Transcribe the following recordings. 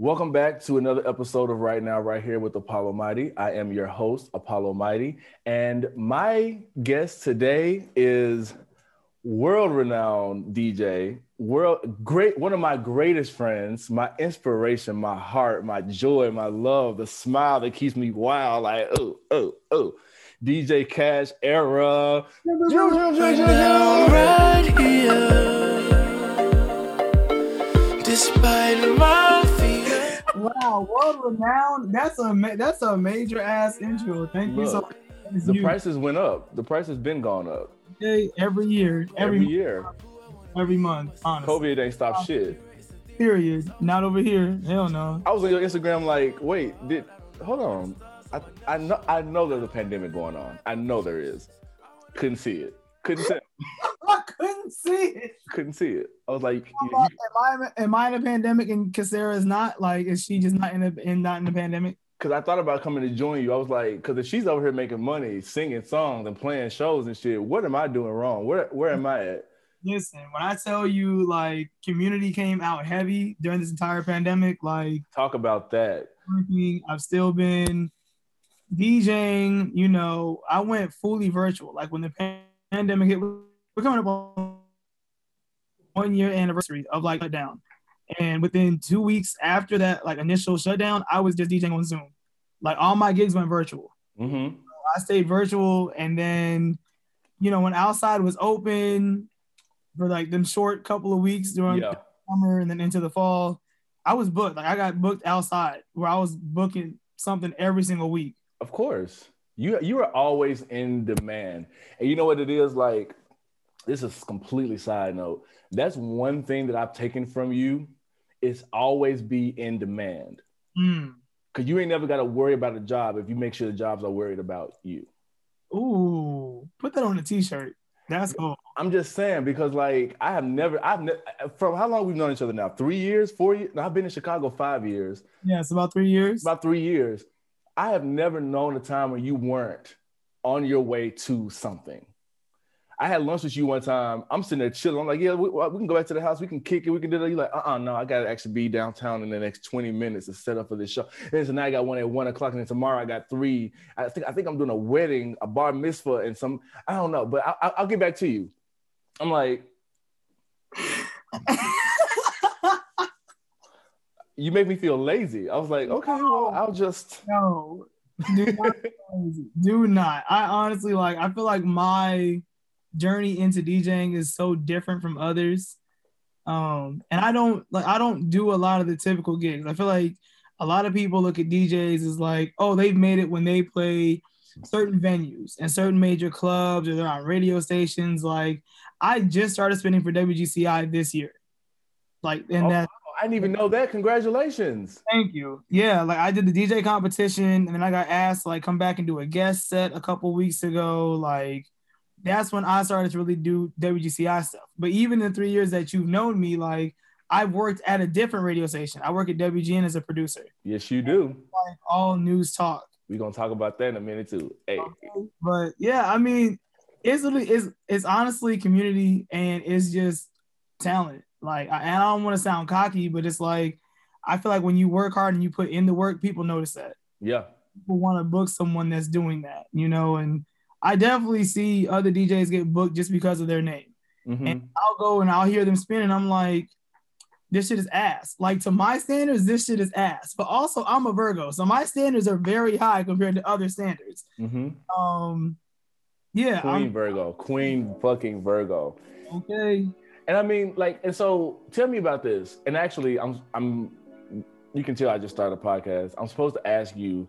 Welcome back to another episode of Right Now, Right Here with Apollo Mighty. I am your host, Apollo Mighty, and my guest today is world-renowned DJ, world great, one of my greatest friends, my inspiration, my heart, my joy, my love, the smile that keeps me wild, like oh, oh, oh. DJ Ca$h Era. right here, despite my. Wow, world renowned. That's a ma- that's a major ass intro. Thank you so much. The You- prices went up. The price has been gone up Hey, every year, every every year. every month. Honestly, COVID ain't stopped shit. period. Not over here. Hell no. I was on your Instagram like, wait, did hold on. I, I know I know there's a pandemic going on. I know there is. Couldn't see it. Couldn't see. I couldn't see it. Couldn't see it. I was like, you- Am I am I in a pandemic and Ca$h Era is not? Like, is she just not in a in not in the pandemic? Cause I thought about coming to join you. I was like, cause if she's over here making money, singing songs and playing shows and shit, what am I doing wrong? Where where am I at? Listen, when I tell you like community came out heavy during this entire pandemic, like Talk about that. I've still been DJing. You know, I went fully virtual. Like when the pan- pandemic hit, we're coming up on one year anniversary of like shutdown. And within two weeks after that, like initial shutdown, I was just DJing on Zoom. Like all my gigs went virtual. Mm-hmm. I stayed virtual, and then, you know, when outside was open for like them short couple of weeks during Yeah. summer and then into the fall, I was booked. Like I got booked outside where I was booking something every single week. Of course. You you are always in demand. And you know what it is like this is completely side note. That's one thing that I've taken from you is always be in demand. Mm. Cause you ain't never got to worry about a job if you make sure the jobs are worried about you. Ooh, put that on a t-shirt. That's cool. I'm just saying because like I have never I've ne- from how long we've known each other now? Three years, four years. I've been in Chicago five years, Yeah, it's about three years. about three years. I have never known a time when you weren't on your way to something. I had lunch with you one time. I'm sitting there chilling. I'm like, yeah, we, we can go back to the house. We can kick it. We can do that. You're like, uh-uh, no, I got to actually be downtown in the next 20 minutes to set up for this show. And now I got one at one o'clock, and then tomorrow I got three. I think I think I'm doing a wedding, a bar mitzvah, and some. I don't know, but I, I, I'll get back to you. I'm like, you make me feel lazy. I was like, okay, well, I'll just. no, do not, do not. I honestly like. I feel like my journey into DJing is so different from others. Um, and I don't like. I don't do a lot of the typical gigs. I feel like a lot of people look at DJs as like, oh, they've made it when they play certain venues and certain major clubs or they're on radio stations. Like, I just started spinning for WGCI this year. Like, and Oh, that I didn't even know that. Congratulations. Thank you. Yeah, like I did the DJ competition, and then I got asked to like come back and do a guest set a couple weeks ago. Like that's when I started to really do WGCI stuff. But even in three years that you've known me, like I've worked at a different radio station. I work at WGN as a producer, Yes, you do. like all news talk. We're gonna talk about that in a minute too. Hey, But yeah, I mean, it's really it's it's honestly community and it's just talent. Like, I, and I don't want to sound cocky, but it's like I feel like when you work hard and you put in the work, people notice that. yeah. people want to book someone that's doing that, you know. And I definitely see other DJs get booked just because of their name. Mhm. And I'll go and I'll hear them spin, and I'm like, this shit is ass. Like to my standards, this shit is ass. But also, I'm a Virgo, so my standards are very high compared to other standards. Mhm. Um, yeah, Queen I'm Virgo. Queen fucking Virgo. okay. And I mean, like, and so tell me about this. And actually, I'm, I'm, you can tell I just started a podcast. I'm supposed to ask you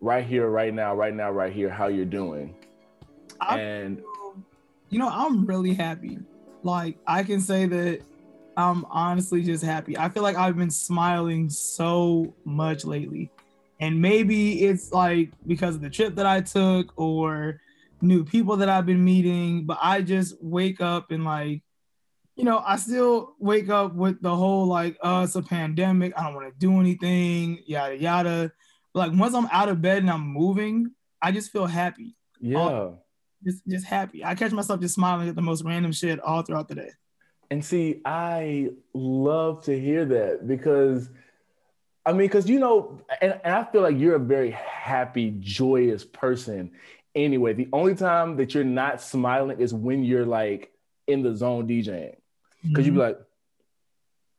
right here, right now, right now, right here, how you're doing. I- and you know, I'm really happy. Like I can say that I'm honestly just happy. I feel like I've been smiling so much lately. And maybe it's like because of the trip that I took or new people that I've been meeting, but I just wake up and like, you know, I still wake up with the whole like, uh, it's a pandemic. I don't want to do anything, yada yada. But like once I'm out of bed and I'm moving, I just feel happy. yeah. Just just happy. I catch myself just smiling at the most random shit all throughout the day. And see, I love to hear that because I mean, because you know, and, and I feel like you're a very happy, joyous person anyway. The only time that you're not smiling is when you're like in the zone DJing. Because you'd be mm-hmm. like,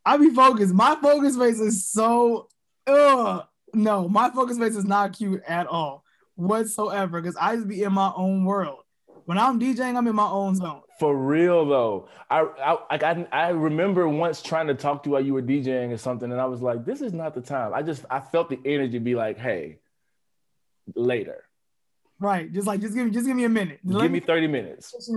I be focused. My focus face is so ugh. No, my focus face is not cute at all whatsoever. Because I just be in my own world. When I'm DJing, I'm in my own zone. For real though, I I I, I remember once trying to talk to you while you were DJing or something, and I was like, "This is not the time." I just I felt the energy be like, "Hey, later, Right. Just like just give me just give me a minute. Just give me thirty minutes."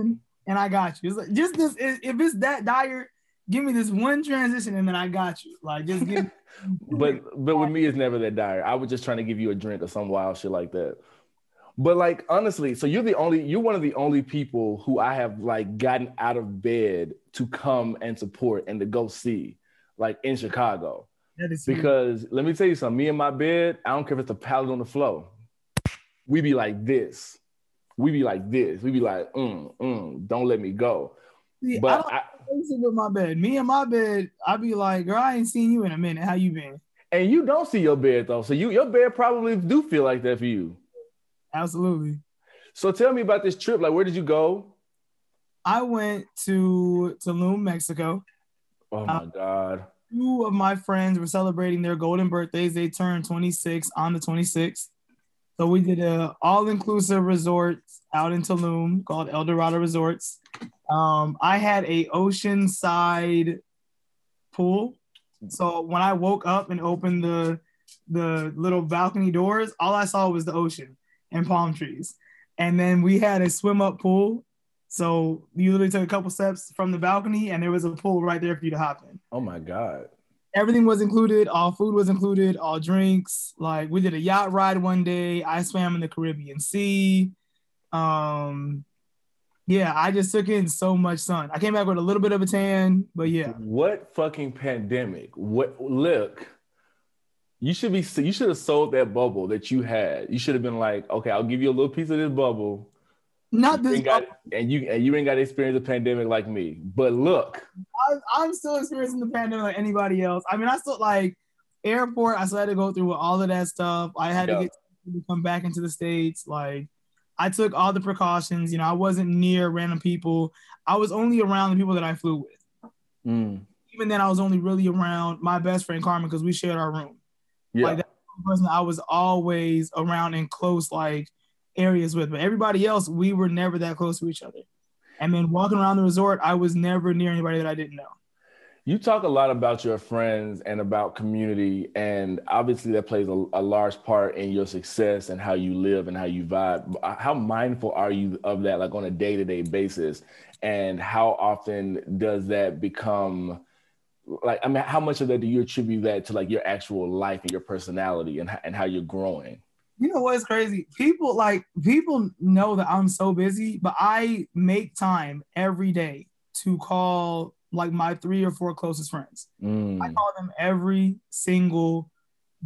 And I got you. It's like, just this if it's that dire, give me this one transition and then I got you. Like just give But but with me, it's never that dire. I was just trying to give you a drink or some wild shit like that. But like honestly, so you're the only you're one of the only people who I have like gotten out of bed to come and support and to go see, like in Chicago. that is huge. Because let me tell you something, me and my bed, I don't care if it's a pallet on the floor. We be like this. We be like this. We be like, mm, mm, don't let me go. But I, sleep with my bed. Me and my bed, I be like, girl, I ain't seen you in a minute. How you been? and you don't see your bed though. So you your bed probably do feel like that for you. Absolutely. So tell me about this trip. Like, where did you go? I went to Tulum, Mexico. Oh my God. Two of my friends were celebrating their golden birthdays. They turned 26 on the 26th. So we did a all-inclusive resort out in Tulum called El Dorado Resorts. Um, I had a oceanside pool. So when I woke up and opened the the little balcony doors, all I saw was the ocean and palm trees. And then we had a swim up pool. So you literally took a couple steps from the balcony and there was a pool right there for you to hop in Oh my God. Everything was included all food was included all drinks like we did a yacht ride one day i swam in the caribbean sea um yeah i just took in so much sun i came back with a little bit of a tan but yeah What fucking pandemic? What look? You should be. You should have sold that bubble that you had. You should have been like, okay, I'll give you a little piece of this bubble. Not this ain't got, and you and you ain't got to experience a pandemic like me. But look, I, i'm still experiencing the pandemic like anybody else. I mean i still like airport i still had to go through all of that stuff. I had Yeah. to get to come back into the states. Like i took all the precautions. You know i wasn't near random people. I was only around the people that i flew with. Mm, even then, I was only really around my best friend Carmen because we shared our room. yeah, Like person I was always around in close like areas with. But everybody else, we were never that close to each other. And then walking around the resort, I was never near anybody that I didn't know. you talk a lot about your friends and about community, and obviously that plays a, a large part in your success and how you live and how you vibe. How mindful are you of that, like on a day to day basis? And how often does that become? like i mean how much of that do you attribute that to like your actual life and your personality and, and how you're growing You know what's crazy? People like people know that I'm so busy, but I make time every day to call like my three or four closest friends. Mm, I call them every single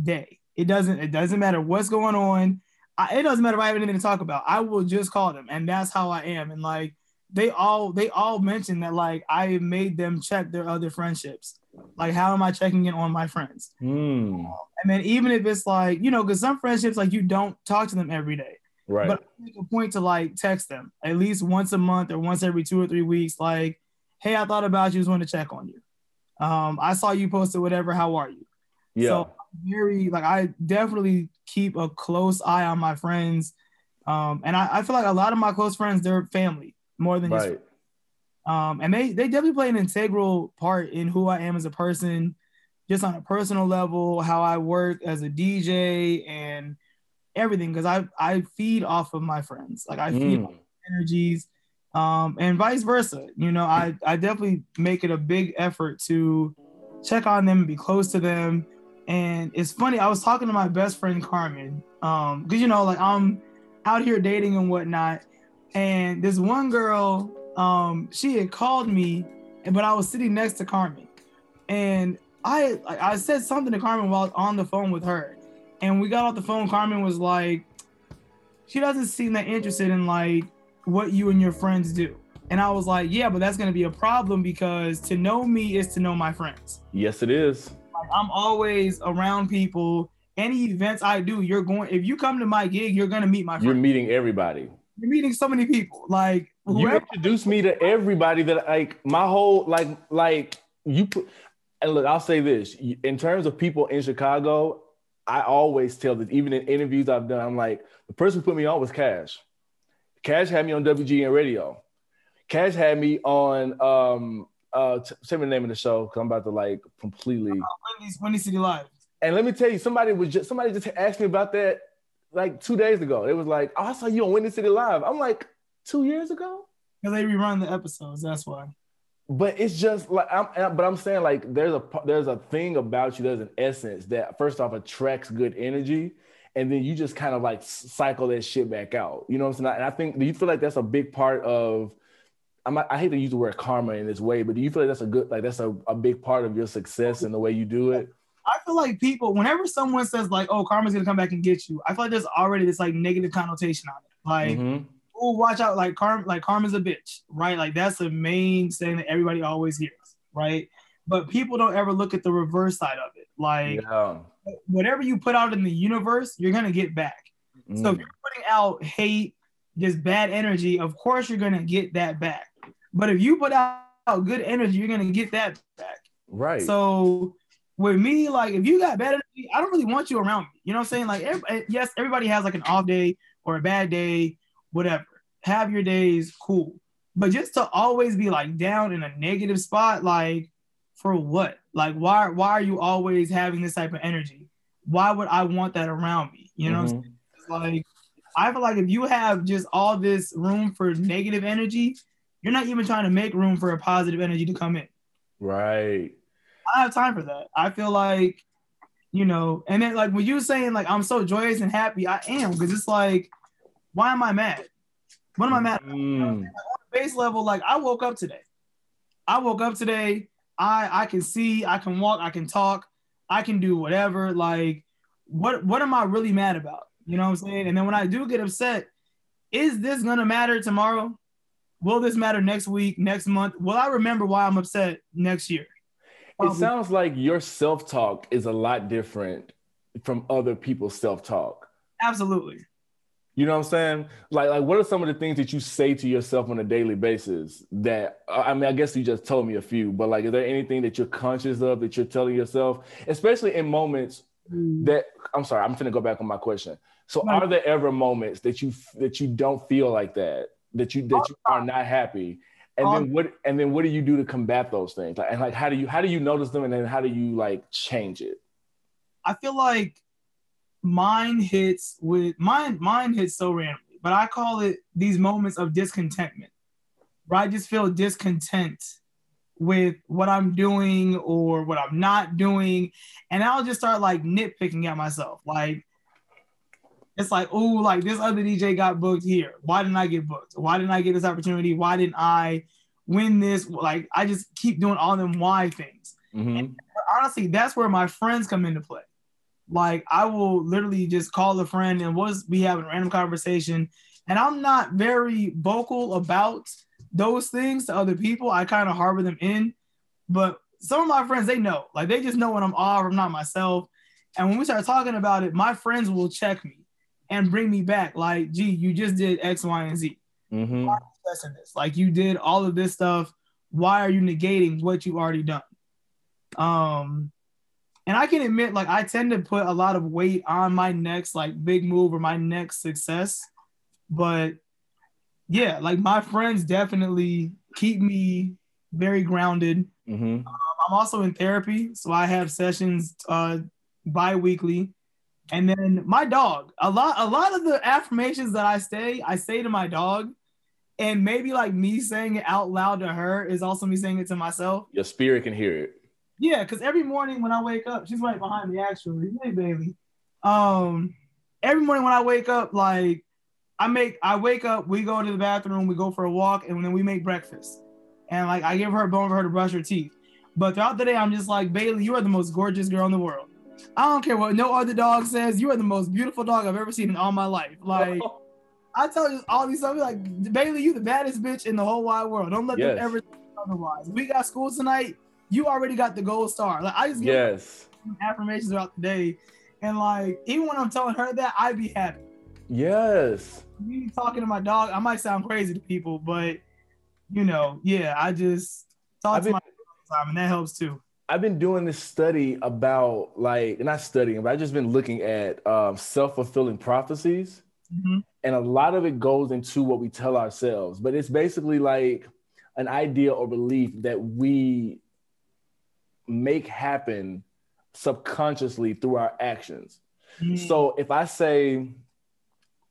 day. It doesn't it doesn't matter what's going on. I, it doesn't matter if I have anything to talk about. I will just call them, and that's how I am. And like they all they all mention that like I made them check their other friendships. Like how am I checking in on my friends? mm, And then even if it's like you know, because some friendships like you don't talk to them every day, right but I make a point to like text them at least once a month or once every two or three weeks. Like, hey, I thought about you. Just wanted to check on you. Um, I saw you posted whatever. How are you? yeah So very like I definitely keep a close eye on my friends. Um, and I, I feel like a lot of my close friends, they're family more than just right um, and they they definitely play an integral part in who I am as a person, just on a personal level, how I work as a DJ and everything. Because I I feed off of my friends, like I feed Mm, off energies, um, and vice versa. You know, I I definitely make it a big effort to check on them, and be close to them. And it's funny, I was talking to my best friend Carmen, um, because you know, like I'm out here dating and whatnot, and this one girl, um, she had called me, but I was sitting next to Carmen, and I I said something to Carmen while I was on the phone with her, and we got off the phone. Carmen was like, she doesn't seem that interested in like what you and your friends do. And I was like, yeah, but that's gonna be a problem because to know me is to know my friends. yes it is Like, I'm always around people. Any events I do, you're going. If you come to my gig, you're gonna meet my You're meeting everybody. You're meeting so many people. Like You introduced me to everybody that like my whole like like you put. And look, I'll say this: in terms of people in Chicago, I always tell that even in interviews I've done, I'm like the person who put me on was Cash. Cash had me on WGN Radio. Cash had me on um uh t- say me the name of the show because I'm about to like completely Wendy's, Windy City Live. And let me tell you, somebody was just somebody just asked me about that like two days ago. It was like, oh, I saw you on Windy City Live. I'm like, two years ago? Because they rerun the episodes. That's why. But it's just like I'm but I'm saying like there's a there's a thing about you, there's an essence that first off attracts good energy. And then you just kind of like cycle that shit back out. You know what I'm saying? And I think do you feel like that's a big part of I'm, I hate to use the word karma in this way, but do you feel like that's a good like that's a, a big part of your success and the way you do it? I feel like people, whenever someone says like, "Oh, karma's gonna come back and get you," I feel like there's already this like negative connotation on it. Like, Mhm. Oh, watch out! Like, karma, like karma's a bitch, right? Like that's the main thing that everybody always hears, right? But people don't ever look at the reverse side of it. Like, whatever you put out in the universe, you're gonna get back. So if Mm. you're putting out hate, just bad energy, of course you're gonna get that back. But if you put out good energy, you're gonna get that back. Right. So with me, like if you got bad energy, I don't really want you around me. You know what I'm saying? Like, every, yes, everybody has like an off day or a bad day, whatever. Have your days, cool. But just to always be like down in a negative spot, like for what? Like why? Why are you always having this type of energy? Why would I want that around me? You know, what I'm Mhm. saying? Like I feel like if you have just all this room for negative energy, you're not even trying to make room for a positive energy to come in. Right. I have time for that. I feel like, you know, and then like when you saying like I'm so joyous and happy, I am because it's like, why am I mad? What am I mad? About? Mm. Base level, like I woke up today. I woke up today. I I can see, I can walk, I can talk, I can do whatever. Like, what what am I really mad about? You know what I'm saying? And then when I do get upset, is this gonna matter tomorrow? Will this matter next week, next month? Will I remember why I'm upset next year? It sounds like your self talk is a lot different from other people's self talk. Absolutely. You know what I'm saying? Like, like, what are some of the things that you say to yourself on a daily basis? That I mean, I guess you just told me a few, but like, is there anything that you're conscious of that you're telling yourself, especially in moments mm. that I'm sorry, I'm gonna go back on my question. So, are there ever moments that you that you don't feel like that, that you that you are not happy, and then what and then what do you do to combat those things? Like, and like, how do you how do you notice them, and then how do you like change it? I feel like mine hits with mine mine hits so randomly, but I call it these moments of discontentment. Where I just feel discontent with what I'm doing or what I'm not doing. And I'll just start like nitpicking at myself. Like it's like, oh, like this other DJ got booked here. Why didn't I get booked? Why didn't I get this opportunity? Why didn't I win this? Like I just keep doing all them why things Mhm. honestly, that's where my friends come into play. Like I will literally just call a friend and we'll be having a random conversation. And I'm not very vocal about those things to other people. I kind of harbor them in. But some of my friends, they know. Like they just know when I'm off, I'm not myself. And when we start talking about it, my friends will check me and bring me back. Like, gee, you just did X, Y, and Z. Mhm. Discussing this. Like you did all of this stuff. Why are you negating what you've already done? Um, and I can admit, like, I tend to put a lot of weight on my next like big move or my next success. But yeah, like my friends definitely keep me very grounded. Mhm. I'm also in therapy, so I have sessions uh bi-weekly. And then my dog, a lot a lot of the affirmations that I say, I say to my dog, and maybe like me saying it out loud to her is also me saying it to myself. Your spirit can hear it. Yeah, because every morning when I wake up, she's right behind me actually. Hey baby. Um every morning when I wake up, like I make I wake up, we go to the bathroom, we go for a walk, and then we make breakfast. And like I give her a bone for her to brush her teeth. But throughout the day, I'm just like, Bailey, you are the most gorgeous girl in the world. I don't care what no other dog says. You are the most beautiful dog I've ever seen in all my life. Like I tell you all these stuff, like Bailey, you the baddest bitch in the whole wide world. Don't let Yes. them ever otherwise. We got school tonight. You already got the gold star. Like I just yes. affirmations throughout the day, and like even when I'm telling her that, I'd be happy. Yes. Me talking to my dog, I might sound crazy to people, but you know, yeah, I just talk I've to been- my dog all the time, and that helps too. I've been doing this study about like not studying, but I've just been looking at um, self-fulfilling prophecies. Mhm. and a lot of it goes into what we tell ourselves but it's basically like an idea or belief that we make happen subconsciously through our actions Mm. so if i say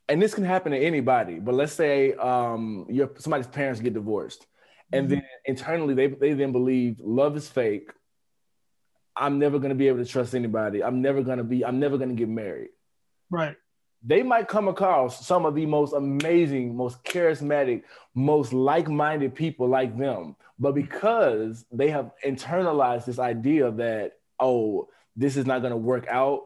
and this can happen to anybody but let's say um your somebody's parents get divorced and Mhm. then internally they, they then believe love is fake i'm never going to be able to trust anybody i'm never going to be i'm never going to get married right. they might come across some of the most amazing, most charismatic, most like minded people like them. But because they have internalized this idea that, oh, this is not going to work out,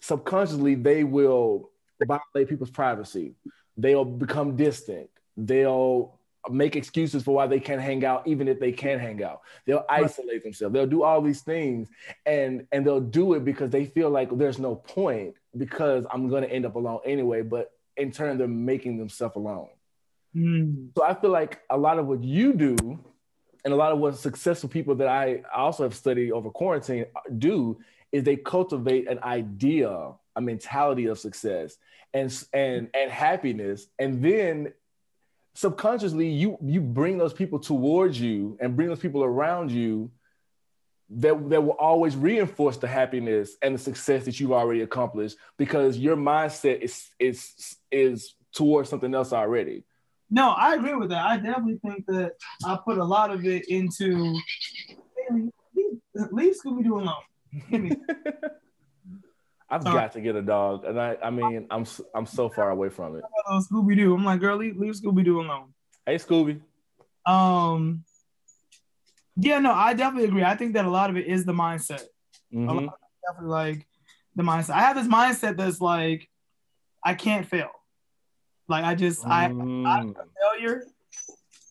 subconsciously they will violate people's privacy. They'll become distant. They'll make excuses for why they can't hang out, even if they can't hang out. They'll isolate themselves. They'll do all these things and and they'll do it because they feel like there's no point because I'm gonna end up alone anyway. But in turn, they're making themselves alone. Mm. So I feel like a lot of what you do and a lot of what successful people that I also have studied over quarantine do is they cultivate an idea, a mentality of success and and and happiness, and then subconsciously you you bring those people towards you and bring those people around you that, that will always reinforce the happiness and the success that you've already accomplished because your mindset is is is towards something else already. No, I agree with that. I definitely think that I put a lot of it into leave, leave Scooby Doo alone. I've Sorry. got to get a dog, and I I mean I'm I'm so far away from it. Scooby Doo. I'm like, girl, leave, leave Scooby Doo alone. Hey Scooby, Um, yeah, no, I definitely agree. I think that a lot of it is the mindset. Mhm. Definitely like the mindset. I have this mindset that's like, I can't fail. Like I just I Mm. failure.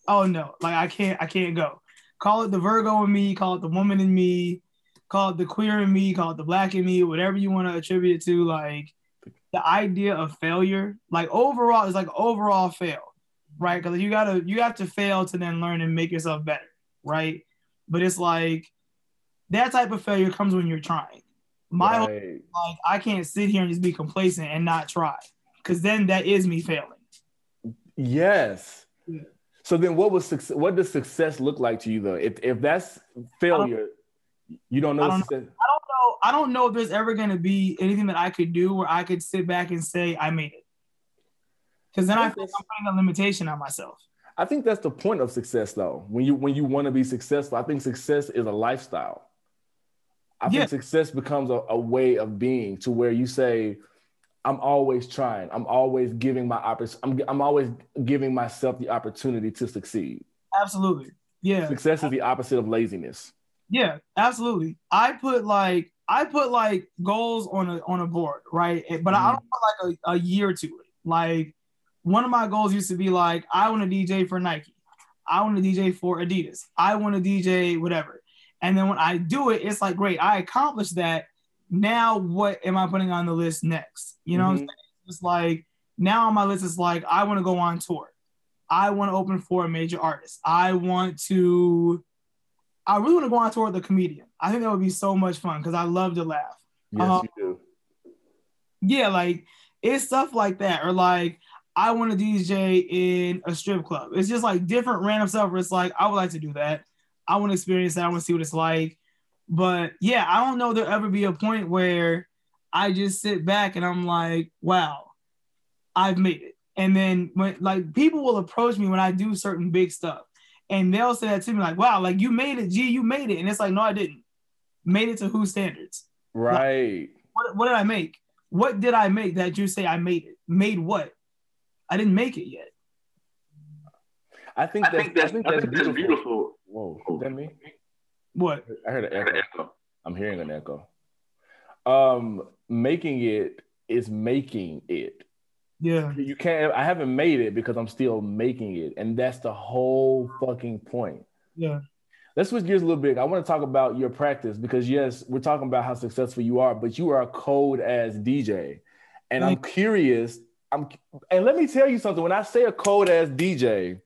Oh no, like I can't I can't go. Call it the Virgo in me, call it the woman in me, call it the queer in me, call it the black in me, whatever you want to attribute it to. Like the idea of failure, like overall, is like overall fail, right? Because you gotta you have to fail to then learn and make yourself better, right? But it's like that type of failure comes when you're trying. My whole like I can't sit here and just be complacent and not try, because then that is me failing. Yes. Yeah. So then, what was success? What does success look like to you, though? If if that's failure, you don't know. I don't success. I don't know. I don't know if there's ever going to be anything that I could do where I could sit back and say I made it. Because then I feel like I'm putting a limitation on myself. I think that's the point of success, though. When you when you want to be successful, I think success is a lifestyle. I Yeah. think success becomes a, a way of being to where you say, "I'm always trying. I'm always giving my oppor- I'm I'm always giving myself the opportunity to succeed." Absolutely. Yeah. Success is the opposite of laziness. Yeah. Absolutely. I put like I put like goals on a on a board, right? But I mm-hmm. don't put like a, a year to it. Like one of my goals used to be like I want to DJ for Nike. I want to DJ for Adidas. I want to DJ whatever. And then when I do it, it's like great. I accomplished that. Now what am I putting on the list next? You know, what I'm Mhm. saying? it's like now on my list is like I want to go on tour. I want to open for a major artist. I want to. I really want to go on tour with a comedian. I think that would be so much fun because I love to laugh. Yes, Uh, you do. Yeah, like it's stuff like that, or like I want to DJ in a strip club. It's just like different random stuff where it's like I would like to do that. I want to experience that. I want to see what it's like. But yeah, I don't know there'll ever be a point where I just sit back and I'm like, wow, I've made it. And then when like people will approach me when I do certain big stuff, and they'll say that to me like, wow, like you made it, gee, you made it. And it's like, no, I didn't. Made it to whose standards? Right. what, what did I make? What did I make that you say I made it? Made what? I didn't make it yet. I think I that's, think that's, I think I think that's beautiful. beautiful. Whoa, is that me? What? I heard an echo. I'm hearing an echo. Um, making it is making it. Yeah. You can't. I haven't made it because I'm still making it, and that's the whole fucking point. Yeah. Let's switch gears a little bit. I want to talk about your practice because yes, we're talking about how successful you are, but you are a cold as DJ. And I'm curious. I'm and let me tell you something. When I say a cold as DJ,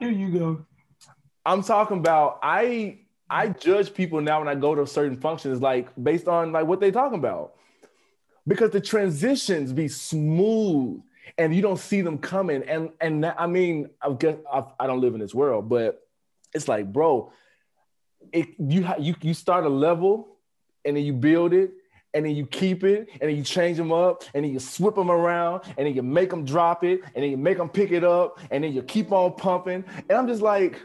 Here you go. I'm talking about I I mm-hmm. judge people now when I go to certain functions, like based on like what they talking about, because the transitions be smooth and you don't see them coming. And and that- I mean, I guess I, I don't live in this world, but it's like, bro, it you you you start a level and then you build it. And then you keep it, and then you change them up, and then you swip them around, and then you make them drop it, and then you make them pick it up, and then you keep on pumping. And I'm just like,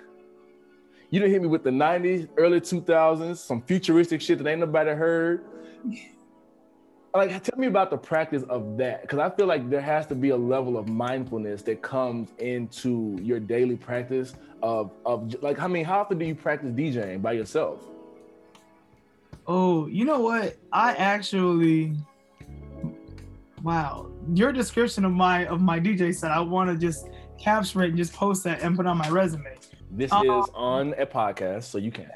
you didn't hit me with the 90s, early 2000s, some futuristic shit that ain't nobody heard. Like, tell me about the practice of that. Because I feel like there has to be a level of mindfulness that comes into your daily practice of, of like, I mean, how often do you practice DJing by yourself? Oh, you know what? I actually wow. Your description of my of my DJ set, I want to just capture it and just post that and put on my resume. This Uh, is on a podcast, so you can.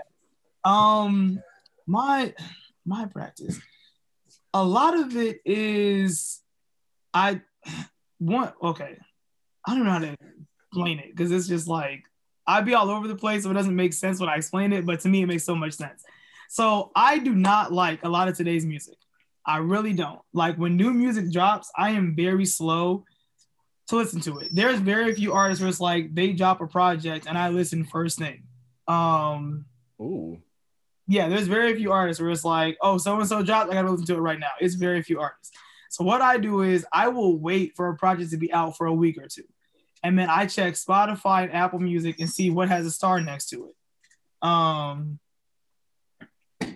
Um my my practice. A lot of it is I want okay. I don't know how to explain it because it's just like I'd be all over the place, so it doesn't make sense when I explain it, but to me it makes so much sense. So I do not like a lot of today's music. I really don't. Like when new music drops, I am very slow to listen to it. There's very few artists where it's like they drop a project and I listen first thing. Um Ooh. yeah, there's very few artists where it's like, oh, so and so dropped, I gotta listen to it right now. It's very few artists. So what I do is I will wait for a project to be out for a week or two, and then I check Spotify and Apple Music and see what has a star next to it. Um,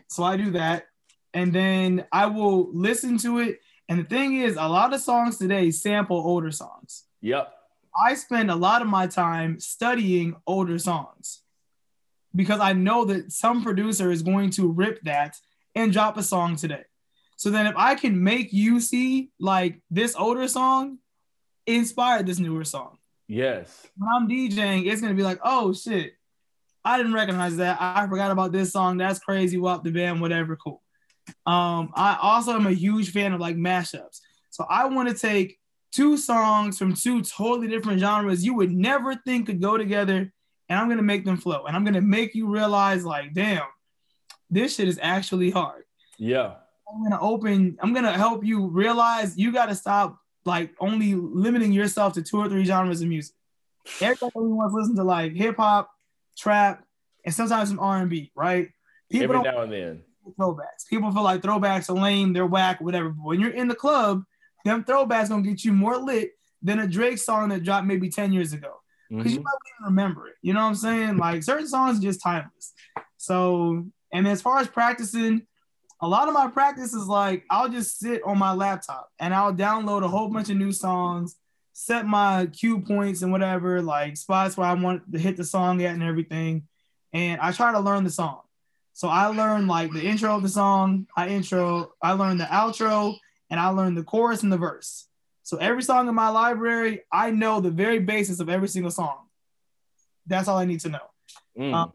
so I do that, and then I will listen to it. And the thing is, a lot of songs today sample older songs. Yep. I spend a lot of my time studying older songs because I know that some producer is going to rip that and drop a song today. So then if I can make you see like this older song inspired this newer song. Yes. When I'm DJing, it's gonna be like, oh shit, I didn't recognize that. I forgot about this song. That's crazy. Wop the band, whatever, cool. Um, I also am a huge fan of like mashups. So I want to take two songs from two totally different genres you would never think could go together, and I'm gonna make them flow. And I'm gonna make you realize, like, damn, this shit is actually hard. Yeah. I'm gonna open, I'm gonna help you realize you gotta stop like only limiting yourself to two or three genres of music. Everybody wants to listen to like hip hop, trap, and sometimes some R&B, right? People Every now and then. Throwbacks. People feel like throwbacks are lame, they're whack, whatever. But when you're in the club, them throwbacks gonna get you more lit than a Drake song that dropped maybe 10 years ago. Because you Mhm. might not even remember it. You know what I'm saying? Like certain songs are just timeless. So, and as far as practicing, a lot of my practice is like I'll just sit on my laptop and I'll download a whole bunch of new songs, set my cue points and whatever, like spots where I want to hit the song at and everything. And I try to learn the song. So I learn like the intro of the song, I intro, I learn the outro, and I learn the chorus and the verse. So every song in my library, I know the very basis of every single song. That's all I need to know. Mm. Um,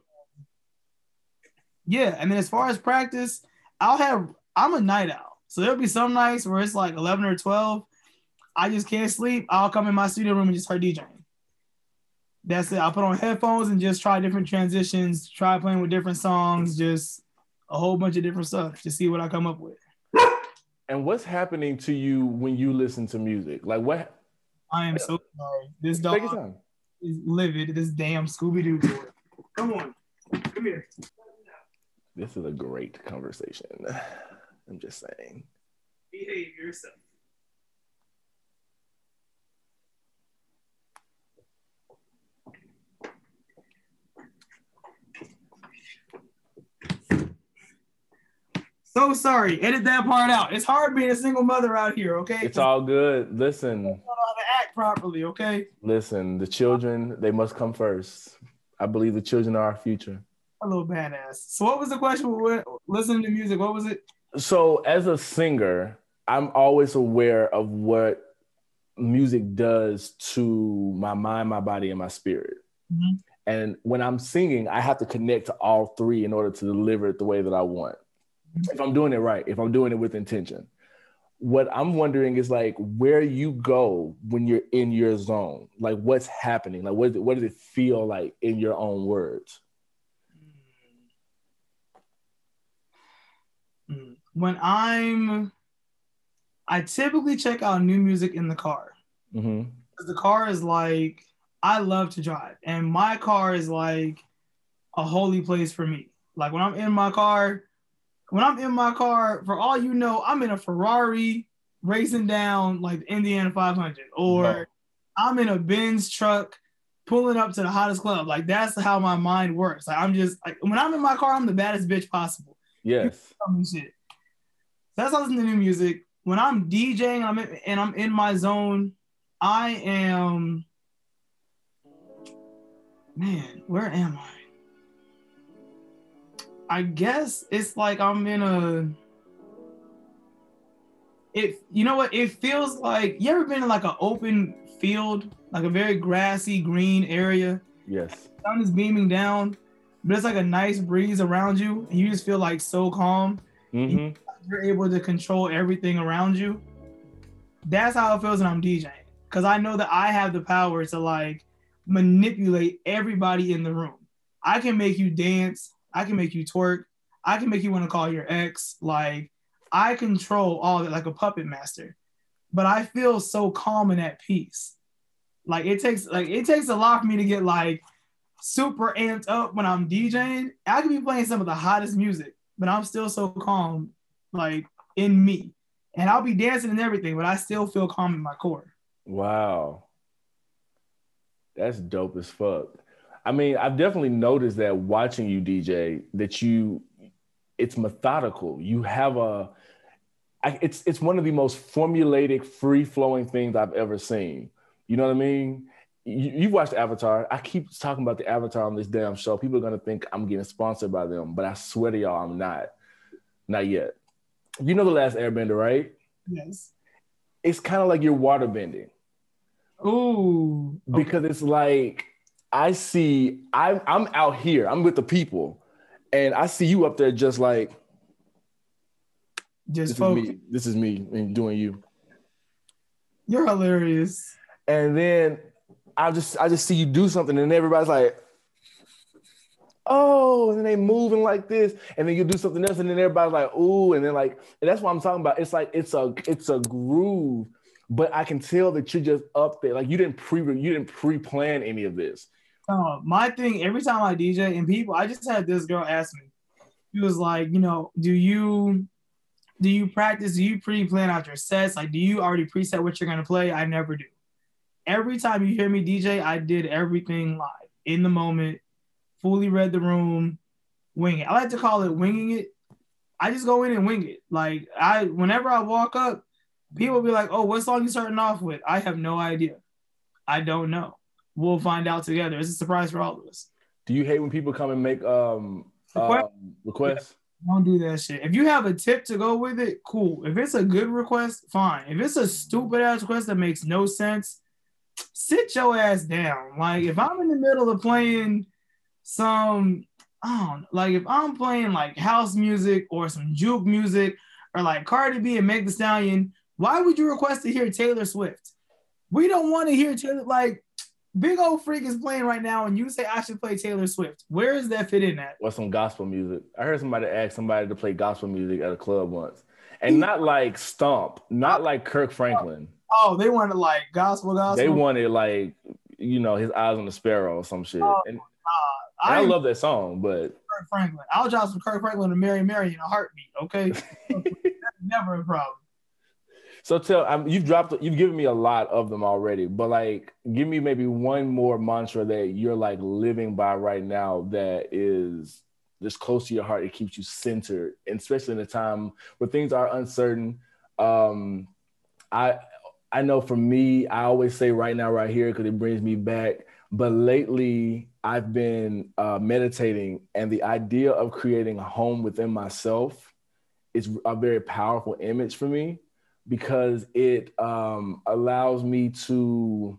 Yeah, and then as far as practice, I'll have I'm a night owl. So there'll be some nights where it's like 11 or 12. I just can't sleep. I'll come in my studio room and just start DJing. That's it. I'll put on headphones and just try different transitions, try playing with different songs, just a whole bunch of different stuff to see what I come up with. and what's happening to you when you listen to music? Like what? I am so sorry. This dog is livid. This damn Scooby Doo. Come on. Come here. This is a great conversation. I'm just saying. Behave yourself. So sorry. Edit that part out. It's hard being a single mother out here, okay? It's all good. Listen, I don't know how to act properly, okay? listen. The children, they must come first. I believe the children are our future. A little badass. So what was the question? Listening to music, what was it? So, as a singer, I'm always aware of what music does to my mind, my body, and my spirit. Mhm. And when I'm singing, I have to connect to all three in order to deliver it the way that I want. If I'm doing it right, if I'm doing it with intention. What I'm wondering is like where you go when you're in your zone. Like what's happening? Like what, what does it feel like in your own words? Mm. When I'm, I typically check out new music in the car. Mm-hmm. The car is like, I love to drive, and my car is like a holy place for me. Like when I'm in my car, when I'm in my car, for all you know, I'm in a Ferrari racing down like the Indiana 500, or Wow. I'm in a Benz truck pulling up to the hottest club. Like that's how my mind works. Like I'm just like when I'm in my car, I'm the baddest bitch possible. Yes. shit. So that's how I listen to new music. When I'm DJing, I'm in, and I'm in my zone. I am. Man, where am I? I guess it's like I'm in a. It you know what? It feels like you ever been in like an open field, like a very grassy green area. Yes. sun is beaming down, but it's like a nice breeze around you, and you just feel like so calm. Mm-hmm. You're able to control everything around you. That's how it feels when I'm DJing, because I know that I have the power to like manipulate everybody in the room. I can make you dance. I can make you twerk. I can make you want to call your ex. Like I control all it like a puppet master. But I feel so calm and at peace. Like it takes like it takes a lot for me to get like super amped up when I'm DJing. I could be playing some of the hottest music, but I'm still so calm, like in me. And I'll be dancing and everything, but I still feel calm in my core. Wow. That's dope as fuck. I mean, I've definitely noticed that watching you DJ that you it's methodical. You have a I, it's it's one of the most formulaic, free-flowing things I've ever seen. You know what I mean? You, you've watched Avatar. I keep talking about the Avatar on this damn show. People are gonna think I'm getting sponsored by them, but I swear to y'all, I'm not. Not yet. You know the last Airbender, right? Yes. It's kind of like you're water bending. Ooh. because it's like I see I'm I'm out here, I'm with the people, and I see you up there just like Just this is me, this is me and doing you. You're hilarious. And then I just I just see you do something, and everybody's like, oh, and then they moving like this, and then you do something else, and then everybody's like, ooh, and then like, and that's what I'm talking about. It's like it's a it's a groove, but I can tell that you're just up there. Like you didn't pre you didn't pre-plan any of this. Uh, my thing every time I DJ and people, I just had this girl ask me. She was like, you know, do you do you practice? Do you pre-plan out your sets? Like, do you already preset what you're gonna play? I never do. Every time you hear me DJ, I did everything live in the moment, fully read the room, wing it. I like to call it winging it. I just go in and wing it. Like I, whenever I walk up, people be like, "Oh, what song you starting off with?" I have no idea. I don't know. We'll find out together. It's a surprise for all of us. Do you hate when people come and make um, Request? um requests? Don't do that shit. If you have a tip to go with it, cool. If it's a good request, fine. If it's a stupid ass request that makes no sense, sit your ass down. Like if I'm in the middle of playing some, I don't know, like if I'm playing like house music or some juke music or like Cardi B and Meg Thee Stallion, why would you request to hear Taylor Swift? We don't want to hear Taylor. Like Big Ole Freak is playing right now, and you say I should play Taylor Swift. Where does that fit in at? or some gospel music. I heard somebody ask somebody to play gospel music at a club once, and not like Stomp, not oh. like Kirk Franklin. Oh, they wanted like gospel, gospel. They wanted like you know his eyes on the sparrow or some shit. Oh, and, and I, I love that song, but Kirk Franklin. I'll drop some Kirk Franklin to Mary Mary in a heartbeat. Okay, that's never a problem. So tell um, you've dropped you've given me a lot of them already, but like give me maybe one more mantra that you're like living by right now that is just close to your heart. It keeps you centered, and especially in a time where things are uncertain. Um, I I know for me, I always say right now, right here, because it brings me back. But lately, I've been uh, meditating, and the idea of creating a home within myself is a very powerful image for me because it um, allows me to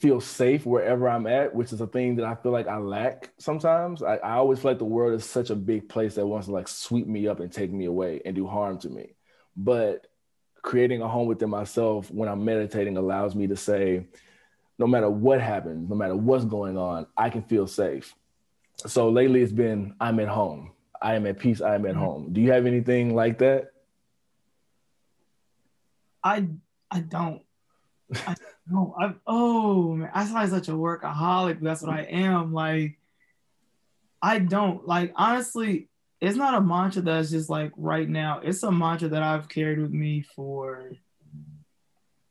feel safe wherever I'm at, which is a thing that I feel like I lack sometimes. I, I always feel like the world is such a big place that wants to like sweep me up and take me away and do harm to me. But creating a home within myself when I'm meditating allows me to say, no matter what happens, no matter what's going on, I can feel safe. So lately it's been I'm at home. I am at peace. I am at home. Do you have anything like that? I I don't. I don't. I, oh man, I sound like such a workaholic. That's what I am. Like, I don't like honestly. It's not a mantra that's just like right now. It's a mantra that I've carried with me for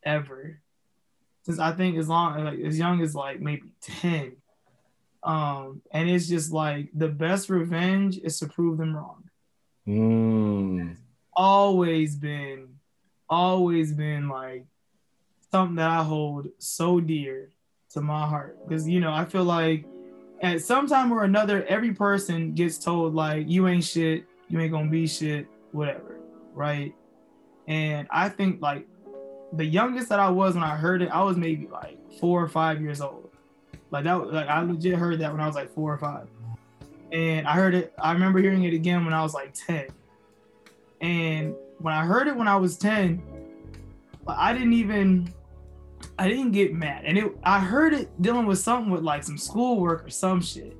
ever since I think as long as, like as young as like maybe ten. Um, and it's just like the best revenge is to prove them wrong Mm. always been always been like something that I hold so dear to my heart. Because you know I feel like at some time or another every person gets told like you ain't shit. You ain't gonna be shit whatever right? And I think like the youngest that I was when I heard it I was maybe like four or five years old. Like that like I legit heard that when I was like four or five. And I heard it. I remember hearing it again when I was like ten, and when I heard it when I was ten, I didn't even, I didn't get mad, and it. I heard it dealing with something with like some schoolwork or some shit,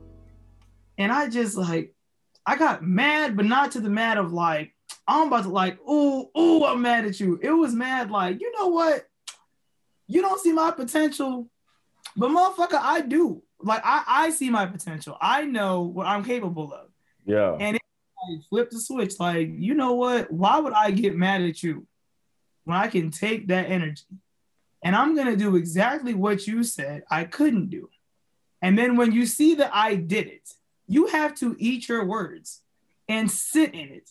and I just like, I got mad, but not to the mad of like I'm about to like, ooh, ooh, I'm mad at you. It was mad like, you know what? You don't see my potential, but motherfucker, I do. Like I, I see my potential. I know what I'm capable of. Yeah. And it like, flip the switch. Like, you know what? Why would I get mad at you when I can take that energy? And I'm gonna do exactly what you said I couldn't do. And then when you see that I did it, you have to eat your words and sit in it.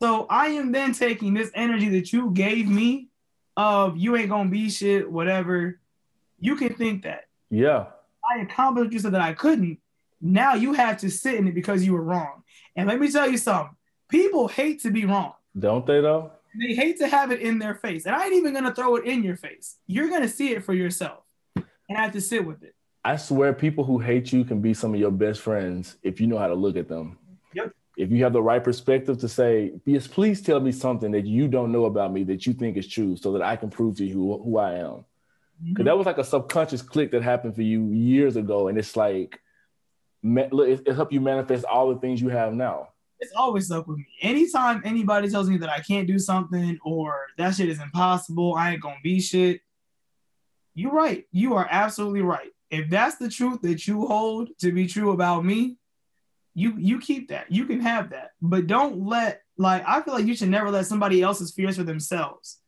So I am then taking this energy that you gave me of you ain't gonna be shit, whatever. You can think that. Yeah. I accomplished you so that I couldn't. Now you have to sit in it because you were wrong. And let me tell you something. People hate to be wrong. Don't they though? They hate to have it in their face. And I ain't even gonna throw it in your face. You're gonna see it for yourself. And I have to sit with it. I swear people who hate you can be some of your best friends if you know how to look at them. Yep. If you have the right perspective to say, yes, please tell me something that you don't know about me that you think is true so that I can prove to you who, who I am. Because mm-hmm. that was like a subconscious click that happened for you years ago. And it's like, look, it, it helped you manifest all the things you have now. It's always up with me. Anytime anybody tells me that I can't do something or that shit is impossible, I ain't gonna be shit. You're right. You are absolutely right. If that's the truth that you hold to be true about me, you you keep that. You can have that. But don't let like I feel like you should never let somebody else's fears for themselves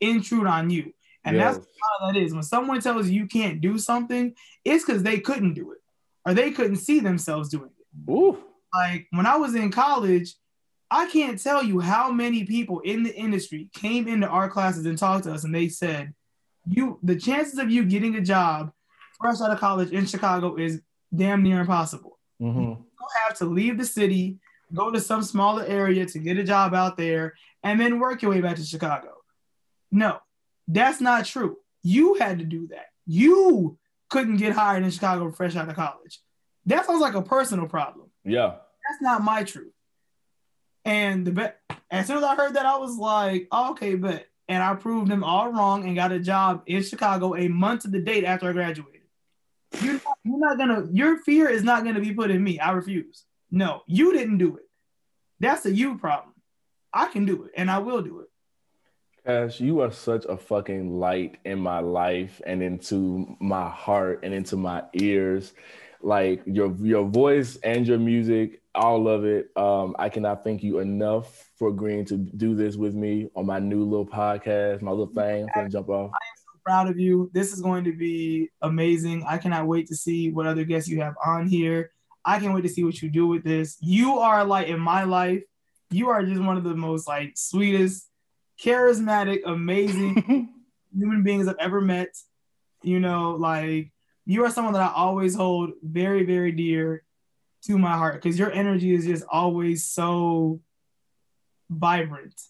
intrude on you. And that's how that is. When someone tells you you can't do something, it's because they couldn't do it or they couldn't see themselves doing it Ooh. like when I was in college, I can't tell you how many people in the industry came into our classes and talked to us, and they said, "You, the chances of you getting a job fresh out of college in Chicago is damn near impossible. Mhm. You have to leave the city, go to some smaller area to get a job out there, and then work your way back to Chicago." No, that's not true. You had to do that. You couldn't get hired in Chicago fresh out of college. That sounds like a personal problem Yeah. that's not my truth. And the bet as soon as I heard that, I was like, oh, okay, bet. And I proved them all wrong and got a job in Chicago a month to the date after I graduated. You're not, you're not gonna, your fear is not gonna be put in me. I refuse. No, you didn't do it. That's a you problem. I can do it and I will do it. Ca$h, you are such a fucking light in my life and into my heart and into my ears. Like your your voice and your music, all of it. Um, I cannot thank you enough for agreeing to do this with me on my new little podcast, my little thing. I'm gonna jump off. I am so proud of you. This is going to be amazing. I cannot wait to see what other guests you have on here. I can't wait to see what you do with this. You are a light in my life. You are just one of the most like sweetest, charismatic, amazing human beings I've ever met. You know, like you are someone that I always hold very, very dear to my heart because your energy is just always so vibrant.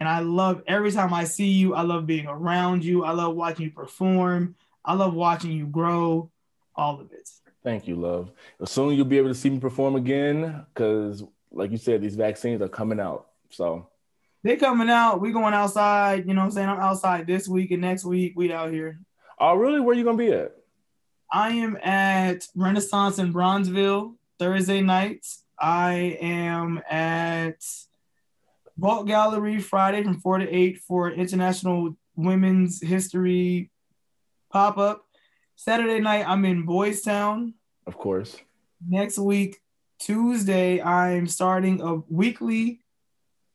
And I love every time I see you, I love being around you. I love watching you perform. I love watching you grow, all of it. Thank you, love. Soon you'll be able to see me perform again because, like you said, these vaccines are coming out. So they coming out. We going outside. You know what I'm saying? I'm outside this week and next week. We out here. Oh, really? Where you gonna be at? I am at Renaissance in Bronzeville Thursday nights. I am at Vault Gallery Friday from 4 to 8 for International Women's History pop up. Saturday night, I'm in Boys Town. Of course. Next week, Tuesday, I'm starting a weekly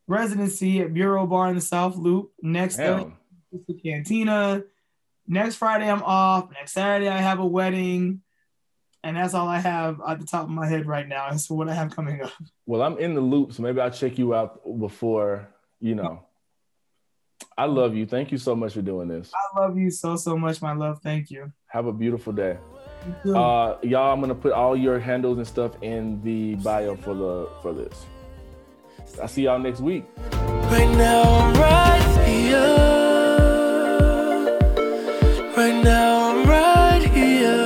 residency at Bureau Bar in the South Loop. Next Thursday, the Cantina. Next Friday, I'm off. Next Saturday, I have a wedding. And that's all I have at the top of my head right now. As for what I have coming up. Well, I'm in the loop, so maybe I'll check you out before, you know. I love you. Thank you so much for doing this. I love you so, so much, my love. Thank you. Have a beautiful day. Uh, y'all, I'm gonna put all your handles and stuff in the bio for the for this. I'll see y'all next week. Right now I'm right here. Right now I'm right here.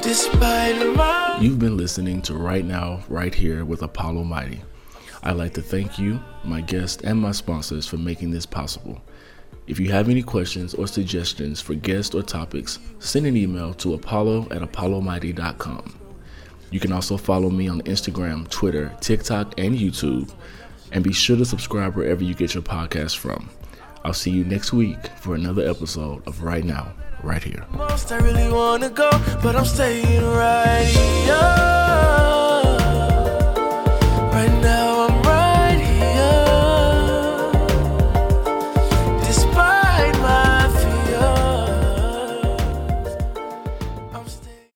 Despite my You've been listening to Right Now, Right Here with Apollo Mighty. I'd like to thank you, my guests, and my sponsors for making this possible. If you have any questions or suggestions for guests or topics, send an email to apollo at apollomighty.com. You can also follow me on Instagram, Twitter, TikTok, and YouTube. And be sure to subscribe wherever you get your podcast from. I'll see you next week for another episode of Right Now, Right Here. most I really wanna go, but I'm staying right